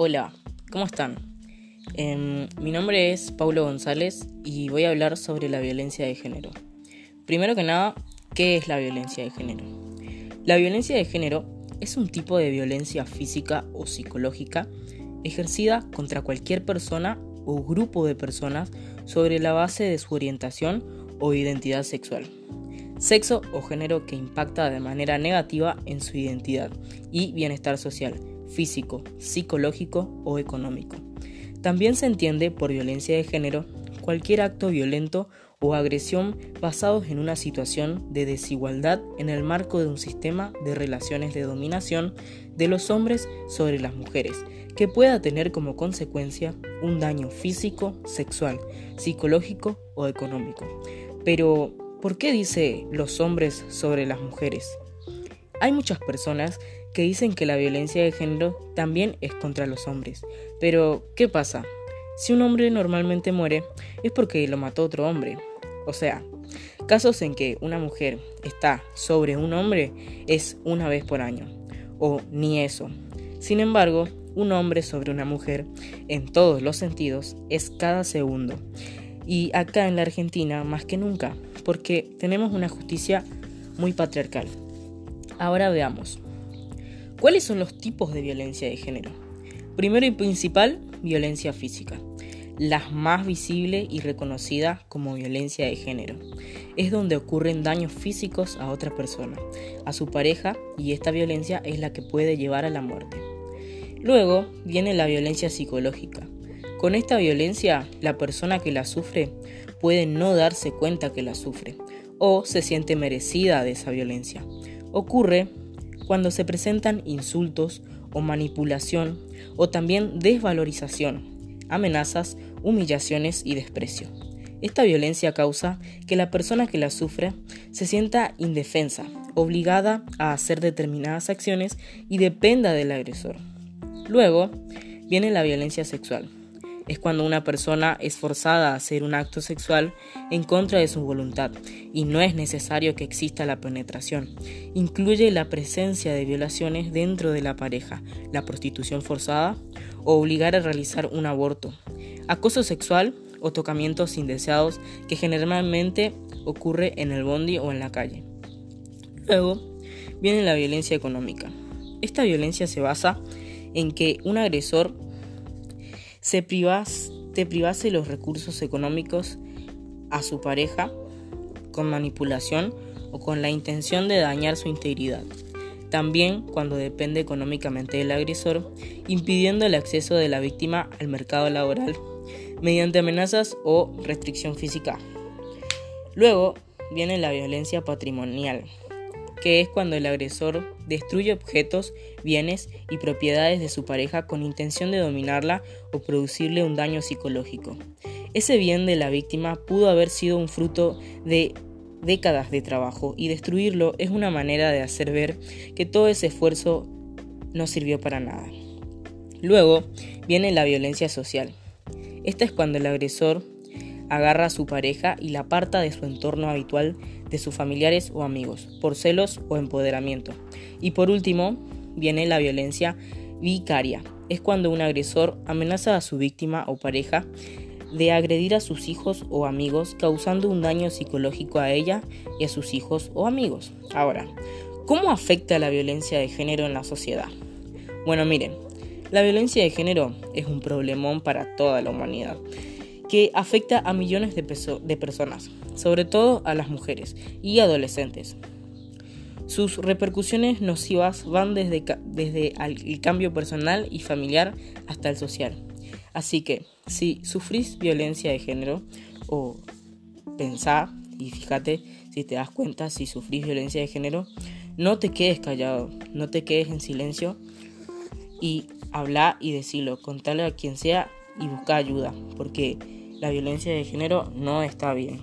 Hola, ¿cómo están? Em, mi nombre es Paulo González y voy a hablar sobre la violencia de género. Primero que nada, ¿qué es la violencia de género? La violencia de género es un tipo de violencia física o psicológica ejercida contra cualquier persona o grupo de personas sobre la base de su orientación o identidad sexual sexo o género que impacta de manera negativa en su identidad y bienestar social, físico, psicológico o económico. También se entiende por violencia de género cualquier acto violento o agresión basados en una situación de desigualdad en el marco de un sistema de relaciones de dominación de los hombres sobre las mujeres, que pueda tener como consecuencia un daño físico, sexual, psicológico o económico. Pero, ¿Por qué dice los hombres sobre las mujeres? Hay muchas personas que dicen que la violencia de género también es contra los hombres. Pero, ¿qué pasa? Si un hombre normalmente muere es porque lo mató otro hombre. O sea, casos en que una mujer está sobre un hombre es una vez por año. O ni eso. Sin embargo, un hombre sobre una mujer, en todos los sentidos, es cada segundo. Y acá en la Argentina más que nunca porque tenemos una justicia muy patriarcal. Ahora veamos. ¿Cuáles son los tipos de violencia de género? Primero y principal, violencia física. La más visible y reconocida como violencia de género. Es donde ocurren daños físicos a otra persona, a su pareja, y esta violencia es la que puede llevar a la muerte. Luego viene la violencia psicológica. Con esta violencia, la persona que la sufre puede no darse cuenta que la sufre o se siente merecida de esa violencia. Ocurre cuando se presentan insultos o manipulación o también desvalorización, amenazas, humillaciones y desprecio. Esta violencia causa que la persona que la sufre se sienta indefensa, obligada a hacer determinadas acciones y dependa del agresor. Luego viene la violencia sexual es cuando una persona es forzada a hacer un acto sexual en contra de su voluntad y no es necesario que exista la penetración. Incluye la presencia de violaciones dentro de la pareja, la prostitución forzada o obligar a realizar un aborto, acoso sexual o tocamientos indeseados que generalmente ocurre en el bondi o en la calle. Luego viene la violencia económica. Esta violencia se basa en que un agresor se te privase los recursos económicos a su pareja con manipulación o con la intención de dañar su integridad. También cuando depende económicamente del agresor, impidiendo el acceso de la víctima al mercado laboral mediante amenazas o restricción física. Luego viene la violencia patrimonial, que es cuando el agresor destruye objetos, bienes y propiedades de su pareja con intención de dominarla o producirle un daño psicológico. Ese bien de la víctima pudo haber sido un fruto de décadas de trabajo y destruirlo es una manera de hacer ver que todo ese esfuerzo no sirvió para nada. Luego viene la violencia social. Esta es cuando el agresor agarra a su pareja y la aparta de su entorno habitual de sus familiares o amigos, por celos o empoderamiento. Y por último, viene la violencia vicaria. Es cuando un agresor amenaza a su víctima o pareja de agredir a sus hijos o amigos causando un daño psicológico a ella y a sus hijos o amigos. Ahora, ¿cómo afecta la violencia de género en la sociedad? Bueno, miren, la violencia de género es un problemón para toda la humanidad que afecta a millones de, personas, sobre todo a las mujeres y adolescentes. Sus repercusiones nocivas van desde, desde el cambio personal y familiar hasta el social. Así que, si sufrís violencia de género, o pensá y fíjate si te das cuenta si sufrís violencia de género, no te quedes callado, no te quedes en silencio y habla y decilo, contale a quien sea y busca ayuda, porque la violencia de género no está bien.